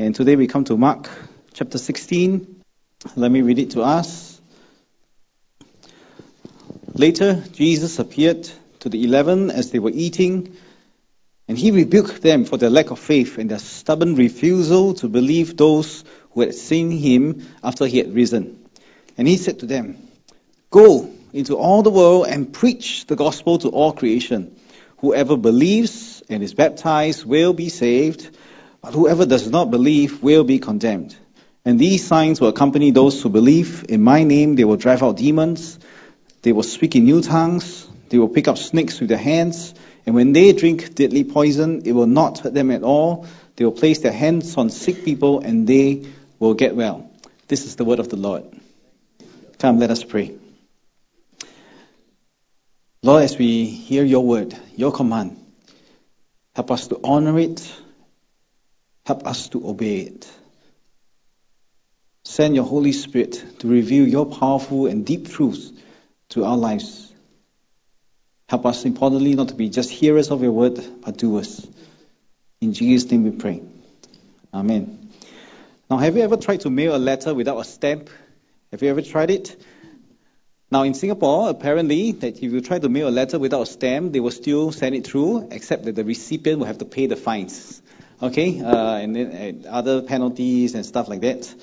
And today we come to Mark chapter 16. Let me read it to us. Later, Jesus appeared to the eleven as they were eating, and he rebuked them for their lack of faith and their stubborn refusal to believe those who had seen him after he had risen. And he said to them, Go into all the world and preach the gospel to all creation. Whoever believes and is baptized will be saved, but whoever does not believe will be condemned. And these signs will accompany those who believe. In my name they will drive out demons, they will speak in new tongues, they will pick up snakes with their hands, and when they drink deadly poison, it will not hurt them at all. They will place their hands on sick people and they will get well. This is the word of the Lord. Come, let us pray. Lord, as we hear your word, your command, help us to honor it, help us to obey it. Send your Holy Spirit to reveal your powerful and deep truths to our lives. Help us, importantly, not to be just hearers of your word, but doers. In Jesus' name we pray. Amen. Now, have you ever tried to mail a letter without a stamp? Have you ever tried it? Now, in Singapore, apparently, that if you try to mail a letter without a stamp, they will still send it through, except that the recipient will have to pay the fines. Okay? Uh, and then and other penalties and stuff like that.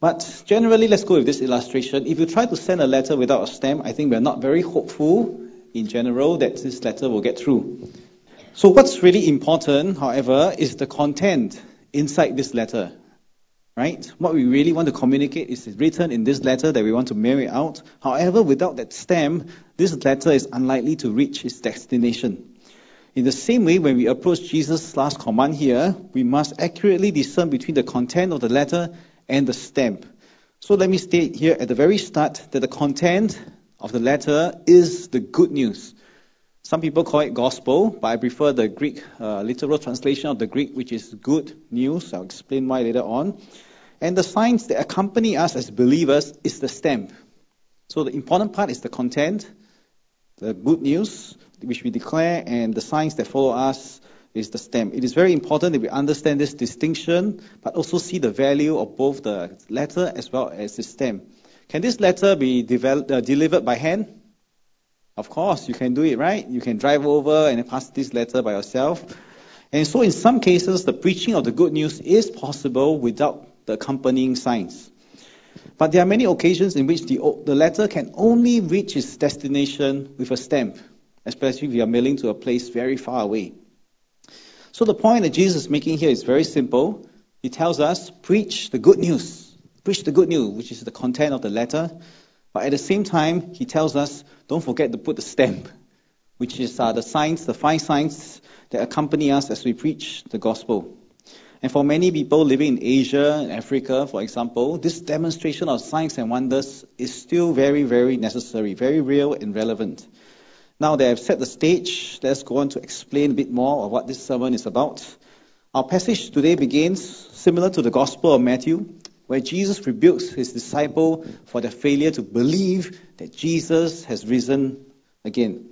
But generally, let's go with this illustration. If you try to send a letter without a stamp, I think we're not very hopeful in general that this letter will get through. So, what's really important, however, is the content inside this letter right? What we really want to communicate is written in this letter that we want to mail out. However, without that stamp, this letter is unlikely to reach its destination. In the same way, when we approach Jesus' last command here, we must accurately discern between the content of the letter and the stamp. So let me state here at the very start that the content of the letter is the good news. Some people call it gospel, but I prefer the Greek uh, literal translation of the Greek, which is good news. I'll explain why later on. And the signs that accompany us as believers is the stamp. So the important part is the content, the good news which we declare, and the signs that follow us is the stamp. It is very important that we understand this distinction, but also see the value of both the letter as well as the stamp. Can this letter be developed, uh, delivered by hand? Of course, you can do it, right? You can drive over and pass this letter by yourself. And so in some cases, the preaching of the good news is possible without the accompanying signs. But there are many occasions in which the, the letter can only reach its destination with a stamp, especially if you are mailing to a place very far away. So the point that Jesus is making here is very simple. He tells us, preach the good news. Preach the good news, which is the content of the letter. But at the same time, he tells us, don't forget to put the stamp, which is uh, the signs, the five signs that accompany us as we preach the gospel. And for many people living in Asia and Africa, for example, this demonstration of signs and wonders is still very, very necessary, very real and relevant. Now that I've set the stage, let's go on to explain a bit more of what this sermon is about. Our passage today begins similar to the Gospel of Matthew, where Jesus rebukes his disciple for their failure to believe that Jesus has risen again.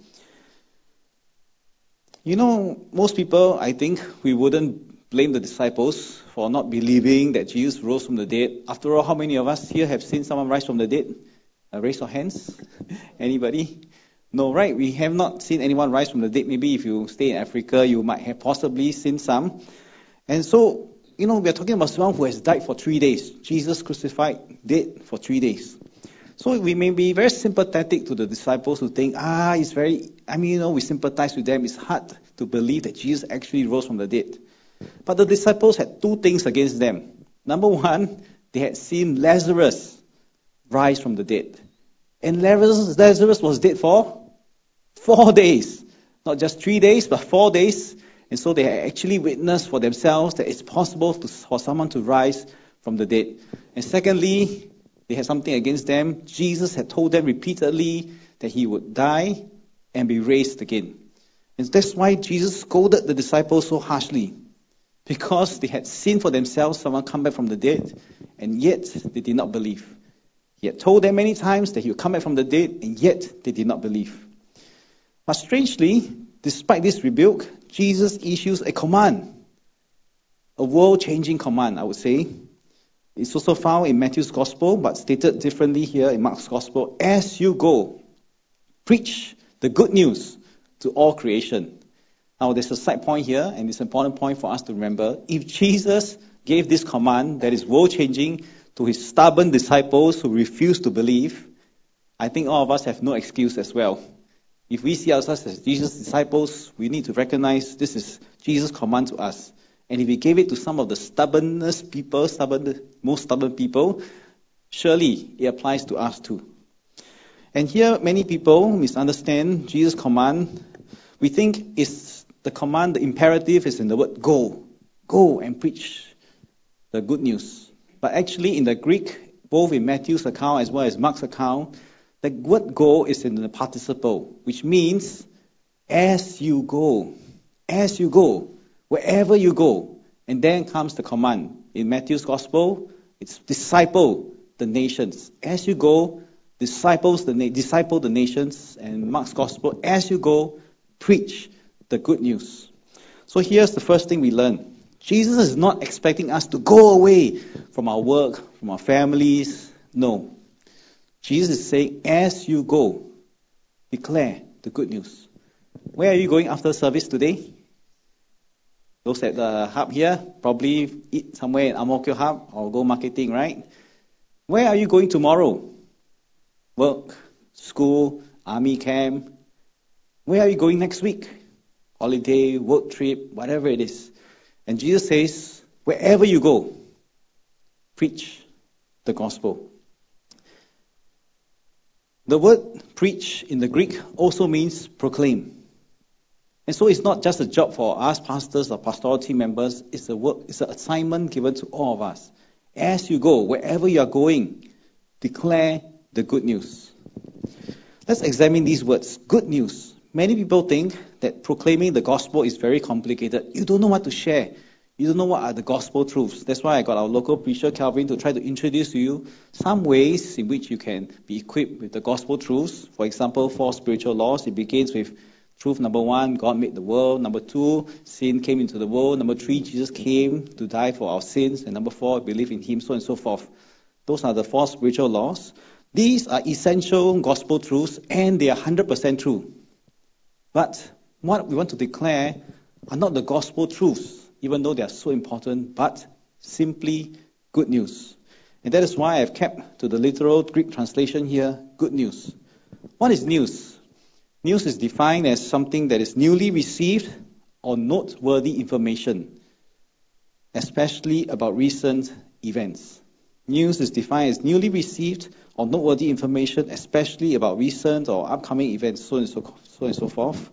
You know, most people, I think, we wouldn't blame the disciples for not believing that Jesus rose from the dead. After all, how many of us here have seen someone rise from the dead? Uh, raise your hands. Anybody? No, right? We have not seen anyone rise from the dead. Maybe if you stay in Africa, you might have possibly seen some. And so, you know, we're talking about someone who has died for three days. Jesus crucified, dead for three days. So we may be very sympathetic to the disciples who think, ah, it's very, I mean, you know, we sympathize with them. It's hard to believe that Jesus actually rose from the dead. But the disciples had two things against them. Number one, they had seen Lazarus rise from the dead. And Lazarus, Lazarus was dead for four days. Not just three days, but four days. And so they actually witnessed for themselves that it's possible to, for someone to rise from the dead. And secondly, they had something against them. Jesus had told them repeatedly that he would die and be raised again. And that's why Jesus scolded the disciples so harshly because they had seen for themselves someone come back from the dead, and yet they did not believe. He had told them many times that he would come back from the dead, and yet they did not believe. But strangely, despite this rebuke, Jesus issues a command. a world changing command, I would say. It's also found in Matthew's Gospel, but stated differently here in Mark's Gospel. As you go, preach the good news to all creation. Now, there's a side point here, and it's an important point for us to remember. If Jesus gave this command that is world changing to his stubborn disciples who refuse to believe, I think all of us have no excuse as well. If we see ourselves as Jesus' disciples, we need to recognize this is Jesus' command to us. And if he gave it to some of the stubbornest people, stubborn, most stubborn people, surely it applies to us too. And here, many people misunderstand Jesus' command. We think it's the command, the imperative is in the word go. Go and preach the good news. But actually, in the Greek, both in Matthew's account as well as Mark's account, the word go is in the participle, which means as you go, as you go, wherever you go. And then comes the command. In Matthew's gospel, it's disciple the nations. As you go, disciples the na- disciple the nations. And Mark's gospel, as you go, preach the good news. So here's the first thing we learn. Jesus is not expecting us to go away from our work, from our families. No. Jesus is saying, as you go, declare the good news. Where are you going after service today? Those at the hub here, probably eat somewhere in Ang Mo Kio hub or go marketing, right? Where are you going tomorrow? Work, school, army camp. Where are you going next week? Holiday, work trip, whatever it is. And Jesus says, wherever you go, preach the gospel. The word preach in the Greek also means proclaim. And so it's not just a job for us pastors or pastoral team members, it's a work, it's an assignment given to all of us. As you go, wherever you are going, declare the good news. Let's examine these words. Good news. Many people think that proclaiming the gospel is very complicated. You don't know what to share. You don't know what are the gospel truths. That's why I got our local preacher, Calvin, to try to introduce to you some ways in which you can be equipped with the gospel truths. For example, four spiritual laws. It begins with truth number one, God made the world. Number two, sin came into the world. Number three, Jesus came to die for our sins. And number four, believe in Him, so and so forth. Those are the four spiritual laws. These are essential gospel truths and they are 100% true. But what we want to declare are not the gospel truths even though they are so important, but simply good news. And that is why I've kept to the literal Greek translation here, good news. What is news? News is defined as something that is newly received or noteworthy information, especially about recent events. News is defined as newly received or noteworthy information, especially about recent or upcoming events, so and so, so and so forth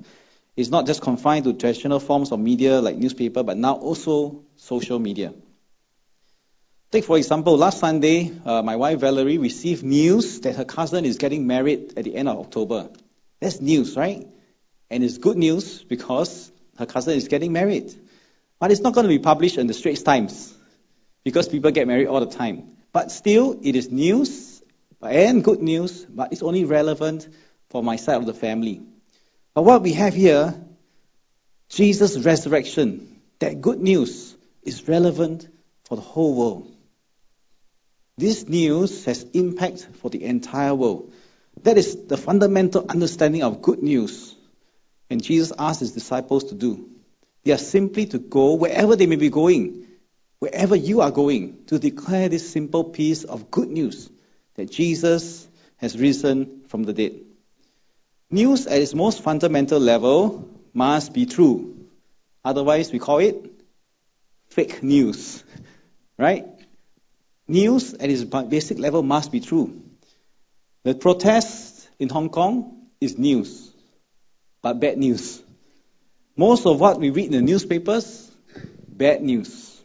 is not just confined to traditional forms of media like newspaper, but now also social media. Take, for example, last Sunday, uh, my wife Valerie received news that her cousin is getting married at the end of October. That's news, right? And it's good news because her cousin is getting married. But it's not going to be published in the Straits Times because people get married all the time. But still, it is news and good news, but it's only relevant for my side of the family. But what we have here, Jesus' resurrection, that good news is relevant for the whole world. This news has impact for the entire world. That is the fundamental understanding of good news. And Jesus asked his disciples to do. They are simply to go wherever they may be going, wherever you are going, to declare this simple piece of good news that Jesus has risen from the dead. News at its most fundamental level must be true. Otherwise, we call it fake news. Right? News at its basic level must be true. The protest in Hong Kong is news, but bad news. Most of what we read in the newspapers, bad news.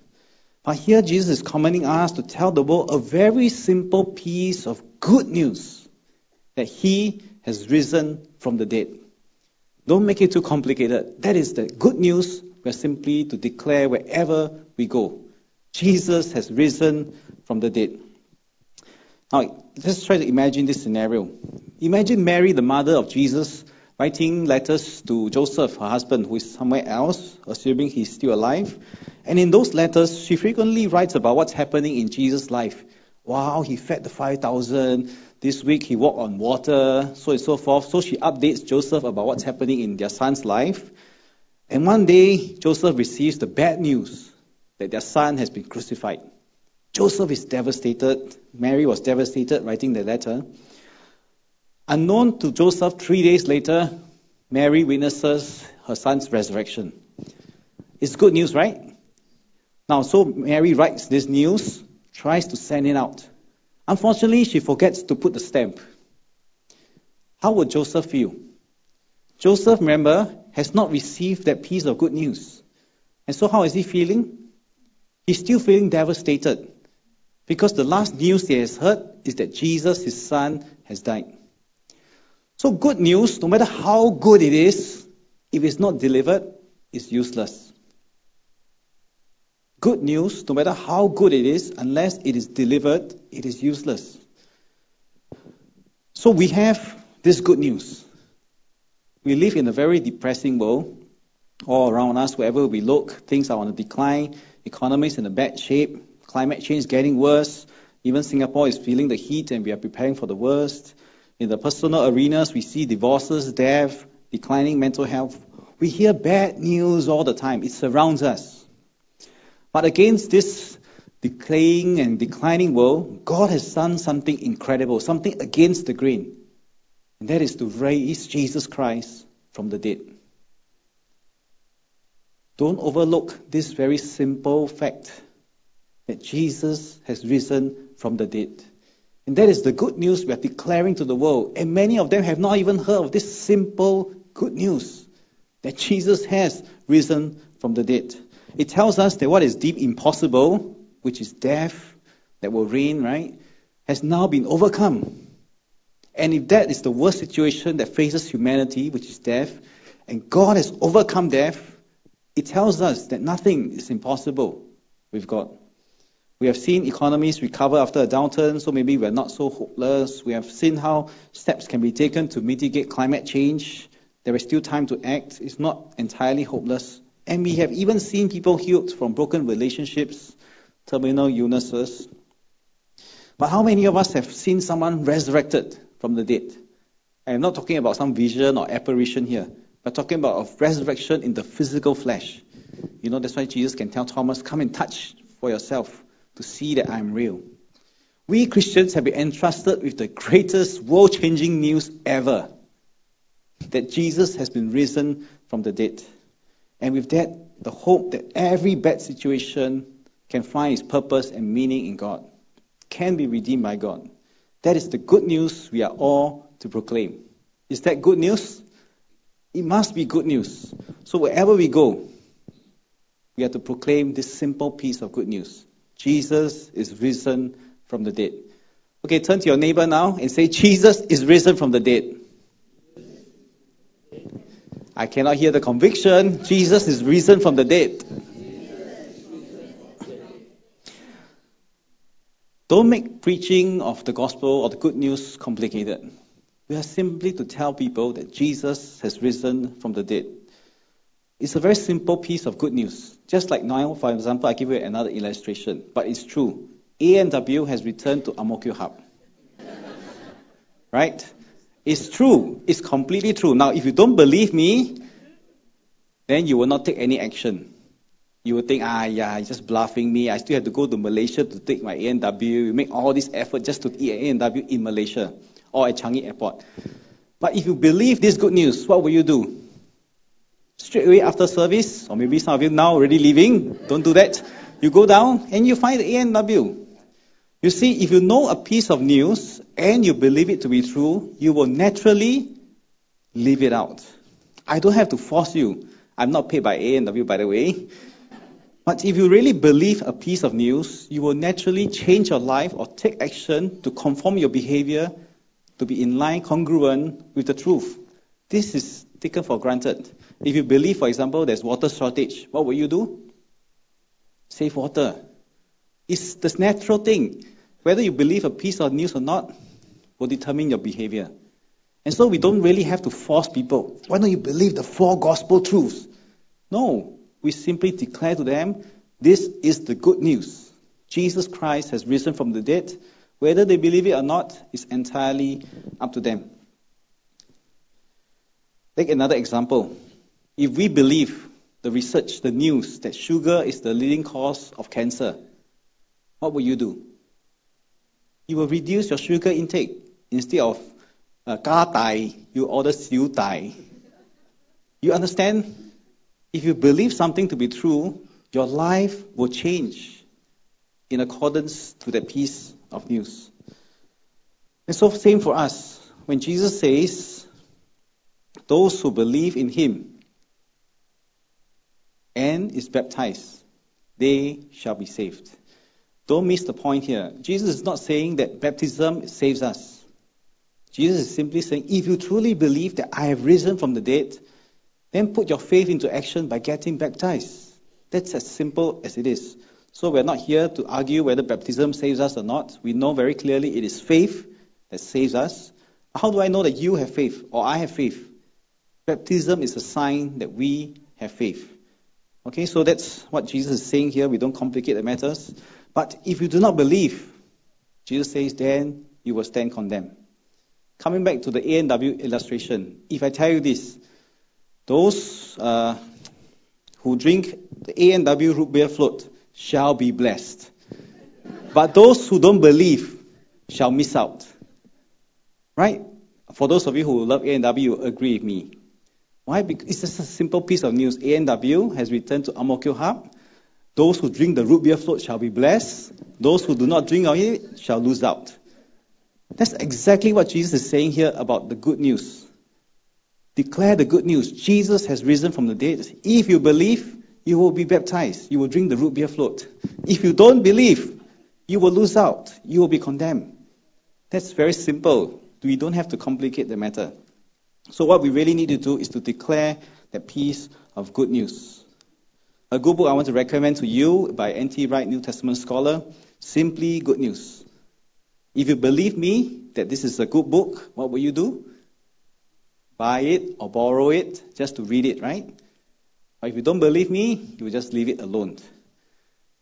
But here Jesus is commanding us to tell the world a very simple piece of good news that He has risen from the dead. Don't make it too complicated. That is the good news. We're simply to declare wherever we go. Jesus has risen from the dead. Now, let's try to imagine this scenario. Imagine Mary, the mother of Jesus, writing letters to Joseph, her husband, who is somewhere else, assuming he's still alive. And in those letters, she frequently writes about what's happening in Jesus' life. Wow, he fed the 5,000. This week he walked on water, so and so forth. So she updates Joseph about what's happening in their son's life. And one day, Joseph receives the bad news that their son has been crucified. Joseph is devastated. Mary was devastated writing the letter. Unknown to Joseph, three days later, Mary witnesses her son's resurrection. It's good news, right? Now, so Mary writes this news, tries to send it out. Unfortunately, she forgets to put the stamp. How would Joseph feel? Joseph, remember, has not received that piece of good news. And so, how is he feeling? He's still feeling devastated because the last news he has heard is that Jesus, his son, has died. So good news, no matter how good it is, if it's not delivered, it's useless. Good news, no matter how good it is, unless it is delivered, it is useless. So we have this good news. We live in a very depressing world. All around us, wherever we look, things are on a decline, economy is in a bad shape, climate change is getting worse. Even Singapore is feeling the heat and we are preparing for the worst. In the personal arenas, we see divorces, death, declining mental health. We hear bad news all the time. It surrounds us. But against this decaying and declining world, God has done something incredible, something against the grain. And that is to raise Jesus Christ from the dead. Don't overlook this very simple fact that Jesus has risen from the dead. And that is the good news we are declaring to the world. And many of them have not even heard of this simple good news that Jesus has risen from the dead. It tells us that what is deep impossible, which is death that will reign, right, has now been overcome. And if that is the worst situation that faces humanity, which is death, and God has overcome death, it tells us that nothing is impossible with God. We have seen economies recover after a downturn, so maybe we're not so hopeless. We have seen how steps can be taken to mitigate climate change. There is still time to act. It's not entirely hopeless. And we have even seen people healed from broken relationships, terminal illnesses. But how many of us have seen someone resurrected from the dead? I am not talking about some vision or apparition here, but talking about a resurrection in the physical flesh. You know, that's why Jesus can tell Thomas, come and touch for yourself to see that I'm real. We Christians have been entrusted with the greatest world changing news ever that Jesus has been risen from the dead. And with that, the hope that every bad situation can find its purpose and meaning in God, can be redeemed by God. That is the good news we are all to proclaim. Is that good news? It must be good news. So wherever we go, we have to proclaim this simple piece of good news. Jesus is risen from the dead. Okay, turn to your neighbor now and say, Jesus is risen from the dead. I cannot hear the conviction. Jesus is risen from the dead. Don't make preaching of the gospel or the good news complicated. We are simply to tell people that Jesus has risen from the dead. It's a very simple piece of good news. Just like now, for example, I give you another illustration, but it's true. A&W has returned to Ang Mo Kio Hub. right? It's true. It's completely true. Now, if you don't believe me, then you will not take any action. You will think, ah, yeah, he's just bluffing me. I still have to go to Malaysia to take my A&W. You make all this effort just to eat A&W in Malaysia or at Changi Airport. But if you believe this good news, what will you do? straight away after service, or maybe some of you now already leaving, don't do that. You go down and you find the A&W. You see, if you know a piece of news and you believe it to be true, you will naturally leave it out. I don't have to force you. I'm not paid by A&W, by the way. But if you really believe a piece of news, you will naturally change your life or take action to conform your behavior to be in line, congruent with the truth. This is taken for granted. If you believe, for example, there's water shortage, what will you do? Save water. It's the natural thing. Whether you believe a piece of news or not will determine your behavior. And so we don't really have to force people. Why don't you believe the four gospel truths? No. We simply declare to them, this is the good news. Jesus Christ has risen from the dead. Whether they believe it or not is entirely up to them. Take another example. If we believe the research, the news, that sugar is the leading cause of cancer, what will you do? You will reduce your sugar intake. Instead of uh, dai, you order siu dai. You understand? If you believe something to be true, your life will change in accordance to that piece of news. And so, same for us. When Jesus says, those who believe in him and is baptized, they shall be saved. Don't miss the point here. Jesus is not saying that baptism saves us. Jesus is simply saying, if you truly believe that I have risen from the dead, then put your faith into action by getting baptized. That's as simple as it is. So we're not here to argue whether baptism saves us or not. We know very clearly it is faith that saves us. How do I know that you have faith or I have faith? Baptism is a sign that we have faith. Okay, so that's what Jesus is saying here. We don't complicate the matters. But if you do not believe, Jesus says, then you will stand condemned. Coming back to the A&W illustration, if I tell you this, those uh, who drink the A&W root beer float shall be blessed. But those who don't believe shall miss out. Right? For those of you who love A&W, agree with me. Why? Because it's just a simple piece of news. A&W has returned to Mo Hub. Those who drink the root beer float shall be blessed. Those who do not drink of it shall lose out. That's exactly what Jesus is saying here about the good news. Declare the good news. Jesus has risen from the dead. If you believe, you will be baptized. You will drink the root beer float. If you don't believe, you will lose out. You will be condemned. That's very simple. We don't have to complicate the matter. So what we really need to do is to declare that piece of good news. A good book I want to recommend to you by N.T. Wright, New Testament scholar, Simply Good News. If you believe me that this is a good book, what will you do? Buy it or borrow it just to read it, right? Or if you don't believe me, you will just leave it alone.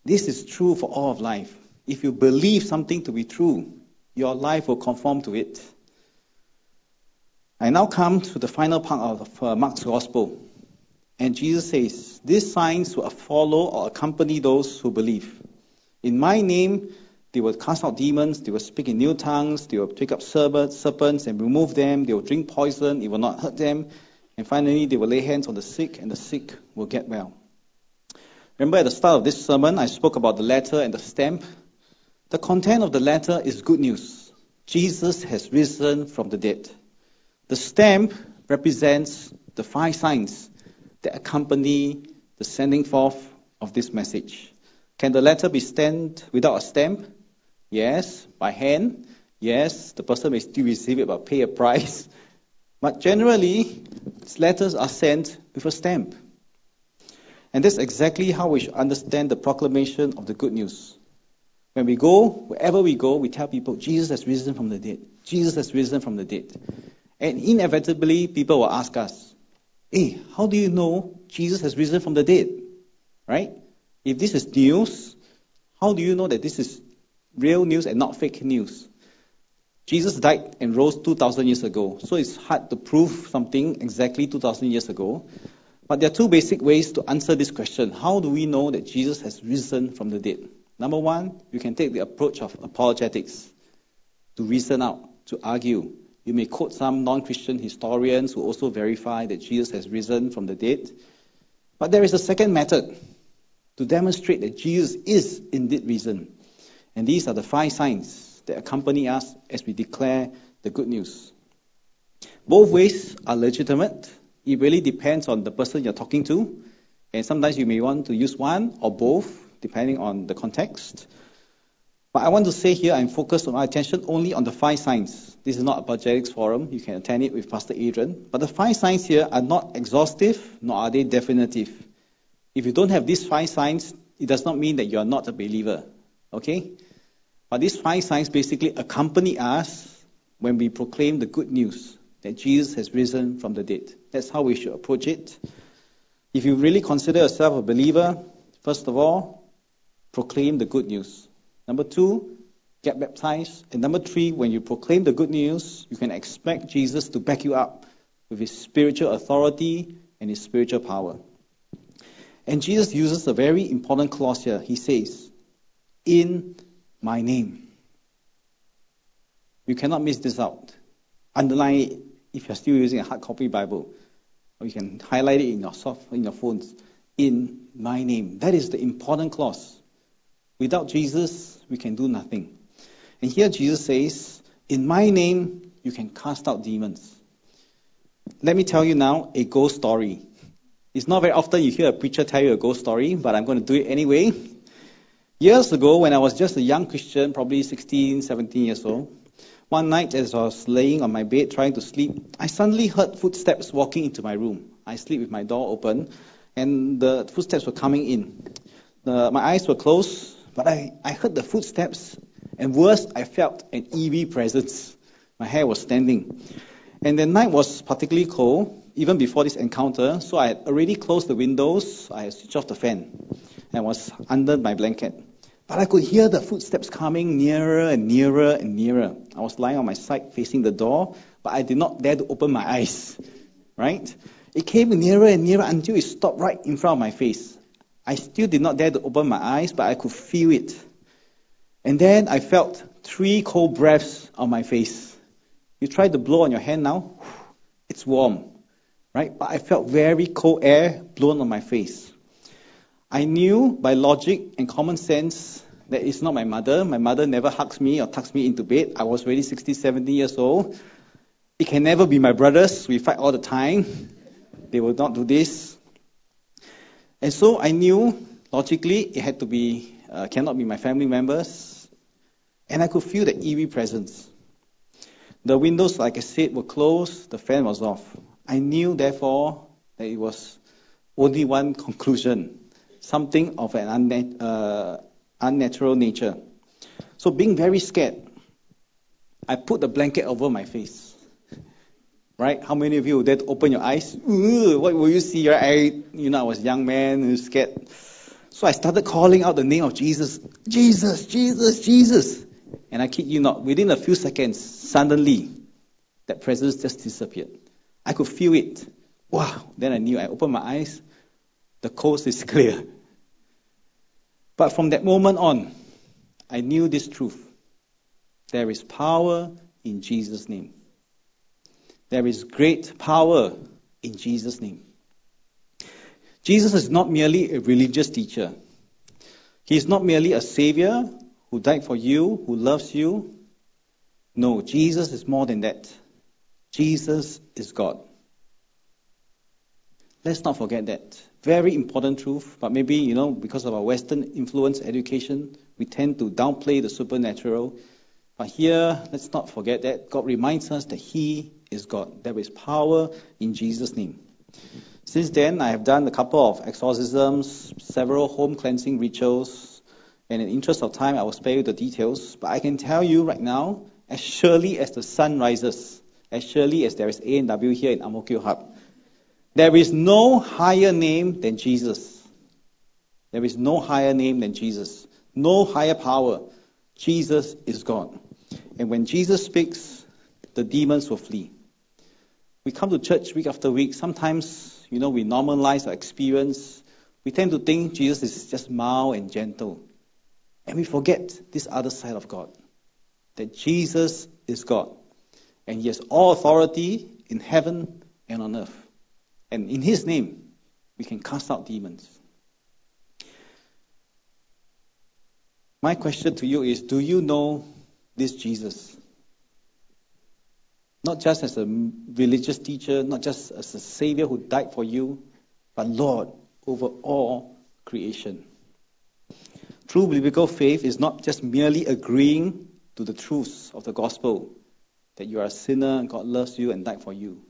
This is true for all of life. If you believe something to be true, your life will conform to it. I now come to the final part of uh, Mark's Gospel. And Jesus says, These signs will follow or accompany those who believe. In my name, they will cast out demons, they will speak in new tongues, they will take up serpents and remove them, they will drink poison, it will not hurt them. And finally, they will lay hands on the sick, and the sick will get well. Remember at the start of this sermon, I spoke about the letter and the stamp. The content of the letter is good news. Jesus has risen from the dead. The stamp represents the five signs that accompany the sending forth of this message. Can the letter be sent without a stamp? Yes. By hand? Yes. The person may still receive it but pay a price. But generally, letters are sent with a stamp. And that's exactly how we should understand the proclamation of the good news. When we go, wherever we go, we tell people, Jesus has risen from the dead. Jesus has risen from the dead. And inevitably, people will ask us, hey, how do you know Jesus has risen from the dead? Right? If this is news, how do you know that this is real news and not fake news? Jesus died and rose 2,000 years ago, so it's hard to prove something exactly 2,000 years ago. But there are two basic ways to answer this question. How do we know that Jesus has risen from the dead? Number one, you can take the approach of apologetics to reason out, to argue. You may quote some non Christian historians who also verify that Jesus has risen from the dead. But there is a second method to demonstrate that Jesus is indeed risen. And these are the five signs that accompany us as we declare the good news. Both ways are legitimate. It really depends on the person you're talking to. And sometimes you may want to use one or both, depending on the context. But I want to say here, I'm focused on my attention only on the five signs. This is not a apologetics forum. You can attend it with Pastor Adrian. But the five signs here are not exhaustive, nor are they definitive. If you don't have these five signs, it does not mean that you are not a believer. Okay? But these five signs basically accompany us when we proclaim the good news that Jesus has risen from the dead. That's how we should approach it. If you really consider yourself a believer, first of all, proclaim the good news. Number two, get baptized. And number three, when you proclaim the good news, you can expect Jesus to back you up with his spiritual authority and his spiritual power. And Jesus uses a very important clause here. He says, In my name. You cannot miss this out. Underline it if you're still using a hard copy Bible. Or you can highlight it in your soft in your phones. In my name. That is the important clause. Without Jesus, we can do nothing. And here Jesus says, In my name, you can cast out demons. Let me tell you now a ghost story. It's not very often you hear a preacher tell you a ghost story, but I'm going to do it anyway. Years ago, when I was just a young Christian, probably 16, 17 years old, one night as I was laying on my bed trying to sleep, I suddenly heard footsteps walking into my room. I sleep with my door open, and the footsteps were coming in. The, my eyes were closed, but I, I heard the footsteps, and worse, I felt an EV presence. My hair was standing. And the night was particularly cold, even before this encounter, so I had already closed the windows, I had switched off the fan, and was under my blanket. But I could hear the footsteps coming nearer and nearer and nearer. I was lying on my side facing the door, but I did not dare to open my eyes. Right? It came nearer and nearer until it stopped right in front of my face. I still did not dare to open my eyes, but I could feel it. And then I felt three cold breaths on my face. You try to blow on your hand now, it's warm, right? But I felt very cold air blown on my face. I knew by logic and common sense that it's not my mother. My mother never hugs me or tucks me into bed. I was already 60, 70 years old. It can never be my brothers. We fight all the time. They will not do this. And so I knew logically it had to be, uh, cannot be my family members. And I could feel the eerie presence. The windows, like I said, were closed, the fan was off. I knew, therefore, that it was only one conclusion something of an unna- uh, unnatural nature. So, being very scared, I put the blanket over my face. Right? How many of you dare open your eyes? What will you see? Right? I, you know, I was a young man scared. So I started calling out the name of Jesus. Jesus, Jesus, Jesus. And I kid you not, within a few seconds, suddenly, that presence just disappeared. I could feel it. Wow. Then I knew I opened my eyes. The coast is clear. But from that moment on, I knew this truth. There is power in Jesus' name. There is great power in Jesus' name. Jesus is not merely a religious teacher. He is not merely a savior who died for you, who loves you. No, Jesus is more than that. Jesus is God. Let's not forget that. Very important truth, but maybe, you know, because of our Western influence education, we tend to downplay the supernatural. But here, let's not forget that God reminds us that He is God. There is power in Jesus' name. Since then, I have done a couple of exorcisms, several home cleansing rituals, and in interest of time, I will spare you the details. But I can tell you right now, as surely as the sun rises, as surely as there is A&W here in Ang Mo Kio Hub, there is no higher name than Jesus. There is no higher name than Jesus. No higher power. Jesus is God. And when Jesus speaks, the demons will flee. We come to church week after week. Sometimes, you know, we normalize our experience. We tend to think Jesus is just mild and gentle. And we forget this other side of God that Jesus is God. And He has all authority in heaven and on earth. And in His name, we can cast out demons. My question to you is Do you know this Jesus? Not just as a religious teacher, not just as a Savior who died for you, but Lord over all creation. True biblical faith is not just merely agreeing to the truths of the gospel that you are a sinner, and God loves you, and died for you.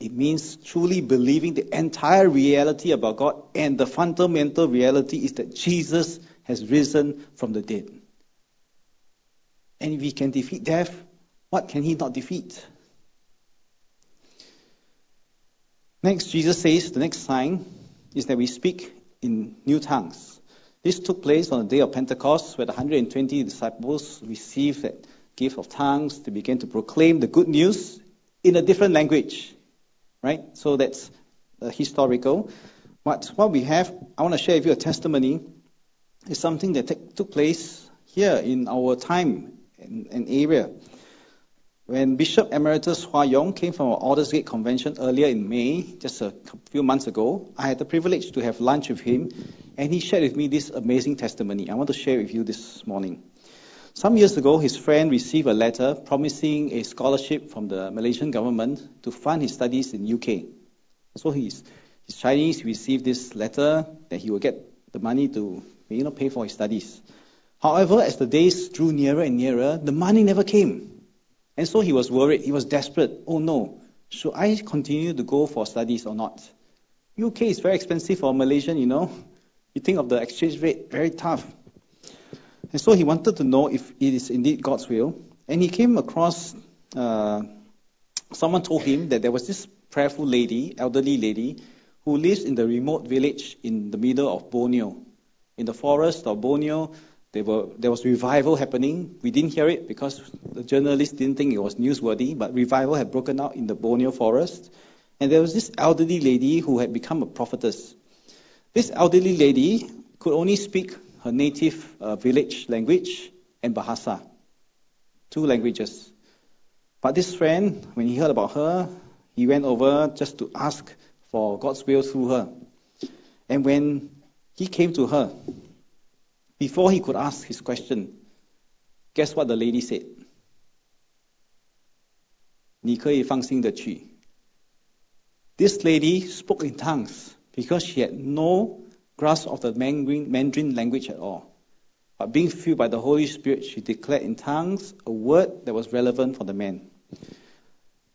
It means truly believing the entire reality about God, and the fundamental reality is that Jesus has risen from the dead. And if he can defeat death, what can he not defeat? Next, Jesus says the next sign is that we speak in new tongues. This took place on the day of Pentecost, where the 120 disciples received that gift of tongues. They began to proclaim the good news in a different language. Right? So that's uh, historical. But what we have, I want to share with you a testimony, is something that t- took place here in our time and, and area. When Bishop Emeritus Hwa Yung came from our Aldersgate Convention earlier in May, just a few months ago, I had the privilege to have lunch with him, and he shared with me this amazing testimony. I want to share with you this morning. Some years ago, his friend received a letter promising a scholarship from the Malaysian government to fund his studies in UK. So he's, he's Chinese, received this letter that he will get the money to you know, pay for his studies. However, as the days drew nearer and nearer, the money never came. And so he was worried, he was desperate. Oh no, should I continue to go for studies or not? UK is very expensive for Malaysian, you know. You think of the exchange rate, very tough. And so he wanted to know if it is indeed God's will. And he came across, uh, someone told him that there was this prayerful lady, elderly lady, who lives in the remote village in the middle of Borneo. In the forest of Borneo, were, there was revival happening. We didn't hear it because the journalists didn't think it was newsworthy, but revival had broken out in the Borneo forest. And there was this elderly lady who had become a prophetess. This elderly lady could only speak her native uh, village language and Bahasa, two languages. But this friend, when he heard about her, he went over just to ask for God's will through her. And when he came to her, before he could ask his question, guess what the lady said? 你可以放心的去。This lady spoke in tongues because she had no grasp of the Mandarin, language at all. But being filled by the Holy Spirit, she declared in tongues a word that was relevant for the man.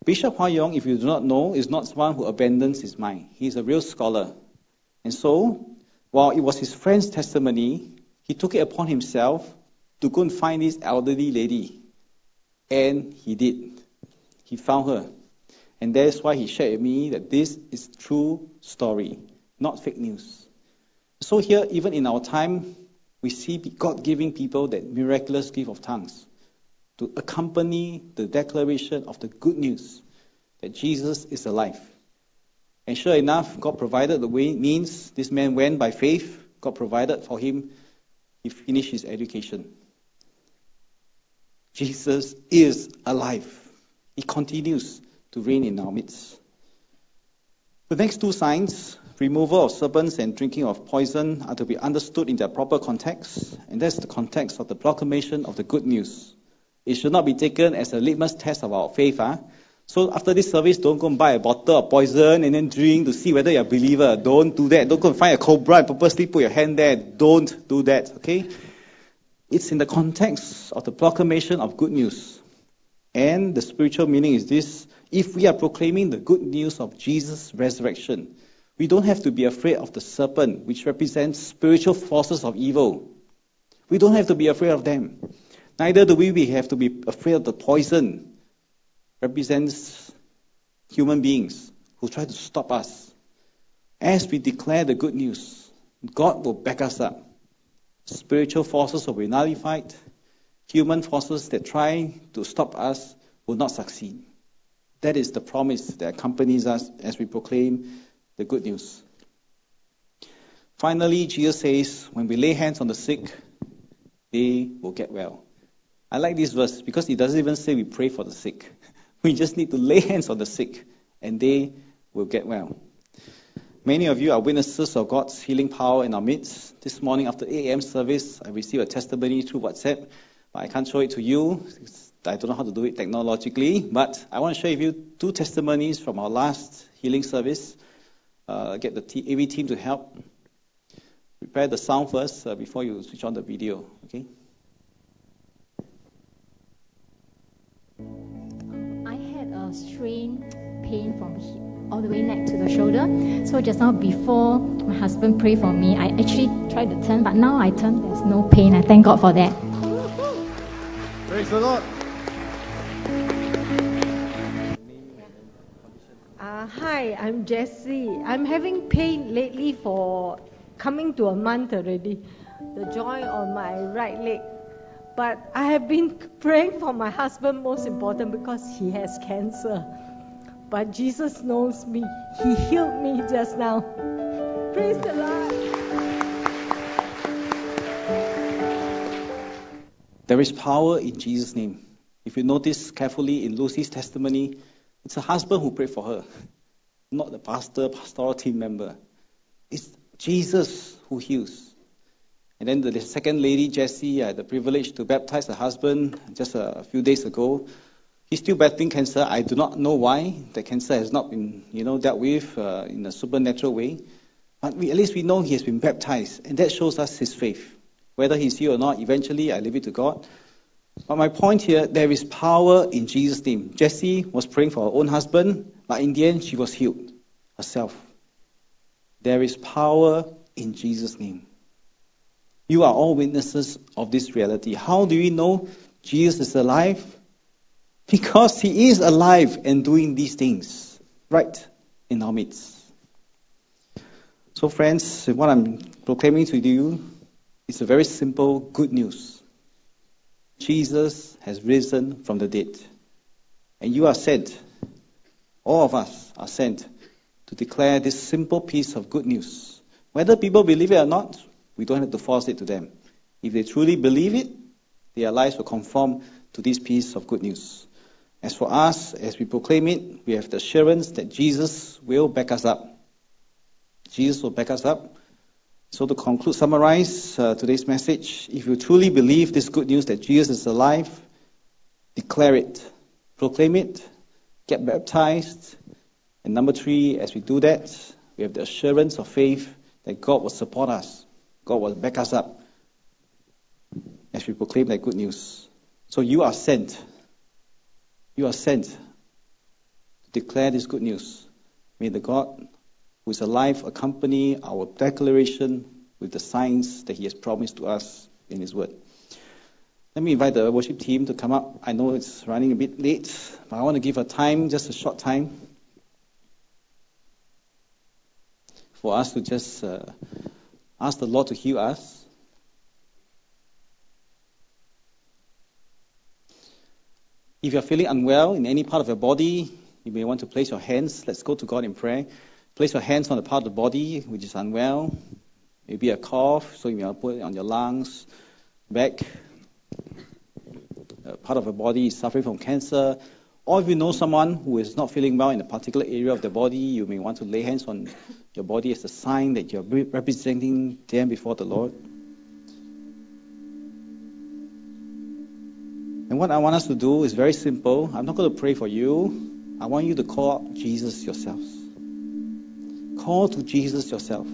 Bishop Hwa Yung, if you do not know, is not one who abandons his mind. He is a real scholar. And so, while it was his friend's testimony he took it upon himself to go and find this elderly lady. And he did. He found her. And that's why he shared with me that this is true story, not fake news. So here, even in our time, we see God giving people that miraculous gift of tongues to accompany the declaration of the good news that Jesus is alive. And sure enough, God provided the way, means this man went by faith. God provided for him he finished his education. Jesus is alive. He continues to reign in our midst. The next two signs, removal of serpents and drinking of poison, are to be understood in their proper context, and that's the context of the proclamation of the good news. It should not be taken as a litmus test of our faith. Huh? So after this service, don't go and buy a bottle of poison and then drink to see whether you're a believer. Don't do that. Don't go and find a cobra and purposely put your hand there. Don't do that. Okay? It's in the context of the proclamation of good news. And the spiritual meaning is this if we are proclaiming the good news of Jesus' resurrection, we don't have to be afraid of the serpent, which represents spiritual forces of evil. We don't have to be afraid of them. Neither do we have to be afraid of the poison, represents human beings who try to stop us. As we declare the good news, God will back us up. Spiritual forces will be nullified. Human forces that try to stop us will not succeed. That is the promise that accompanies us as we proclaim the good news. Finally, Jesus says, when we lay hands on the sick, they will get well. I like this verse because it doesn't even say we pray for the sick. We just need to lay hands on the sick and they will get well. Many of you are witnesses of God's healing power in our midst. This morning after 8 a.m. service, I received a testimony through WhatsApp, but I can't show it to you. I don't know how to do it technologically, but I want to share with you two testimonies from our last healing service. Uh, get the AV team to help. Prepare the sound first uh, before you switch on the video, okay? Strain pain from all the way neck to the shoulder. So just now before my husband prayed for me, I actually tried to turn, but now I turn, there's no pain. I thank God for that. Praise the Lord. Uh, Uh, hi, I'm Jessie. I'm having pain lately for coming to a month already. The joint on my right leg. But I have been praying for my husband, most important, because he has cancer. But Jesus knows me. He healed me just now. Praise the Lord. There is power in Jesus' name. If you notice carefully in Lucy's testimony, it's a husband who prayed for her, not the pastor, pastoral team member. It's Jesus who heals. And then the second lady, Jessie, I had the privilege to baptize her husband just a few days ago. He's still battling cancer. I do not know why. The cancer has not been, you know, dealt with uh, in a supernatural way. But we, at least we know he has been baptized, and that shows us his faith. Whether he's here or not, eventually I leave it to God. But my point here, there is power in Jesus' name. Jessie was praying for her own husband, but in the end, she was healed herself. There is power in Jesus' name. You are all witnesses of this reality. How do we know Jesus is alive? Because he is alive and doing these things right in our midst. So, friends, what I'm proclaiming to you is a very simple good news. Jesus has risen from the dead. And you are sent, all of us are sent to declare this simple piece of good news. Whether people believe it or not, we don't have to force it to them. If they truly believe it, their lives will conform to this piece of good news. As for us, as we proclaim it, we have the assurance that Jesus will back us up. Jesus will back us up. So to conclude, summarize uh, today's message, if you truly believe this good news that Jesus is alive, declare it, proclaim it, get baptized. And number three, as we do that, we have the assurance of faith that God will support us. God will back us up as we proclaim that good news. So you are sent. You are sent to declare this good news. May the God who is alive accompany our declaration with the signs that He has promised to us in His Word. Let me invite the worship team to come up. I know it's running a bit late, but I want to give a time, just a short time, for us to just uh, ask the Lord to heal us. If you're feeling unwell in any part of your body, you may want to place your hands. Let's go to God in prayer. Place your hands on the part of the body which is unwell. Maybe a cough, so you may put it on your lungs, back. A part of the body is suffering from cancer. Or if you know someone who is not feeling well in a particular area of the body, you may want to lay hands on your body as a sign that you're representing them before the Lord. And what I want us to do is very simple. I'm not going to pray for you. I want you to call Jesus yourselves. Call to Jesus yourself.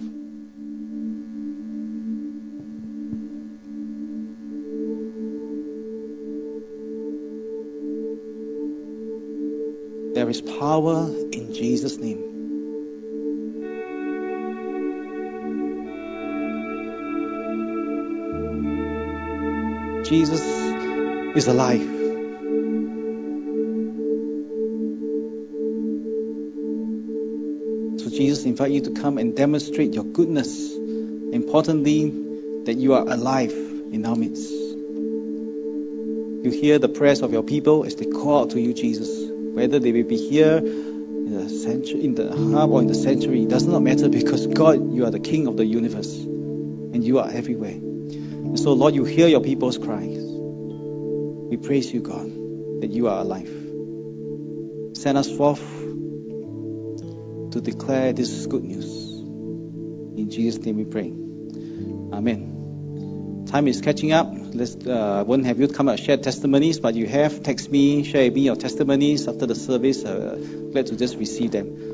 There is power in Jesus' name. Jesus is alive. So Jesus invite you to come and demonstrate your goodness. Importantly, that you are alive in our midst. You hear the prayers of your people as they call out to you, Jesus. Whether they will be here in the sanctuary, in the hub or in the it does not matter because God, you are the King of the universe, and you are everywhere. And so, Lord, you hear your people's cries. We praise you, God, that you are alive. Send us forth to declare this good news. In Jesus' name we pray. Amen. Time is catching up. Let's, uh, I won't have you come and share testimonies, but you have text me, share with me your testimonies after the service. Uh, glad to just receive them.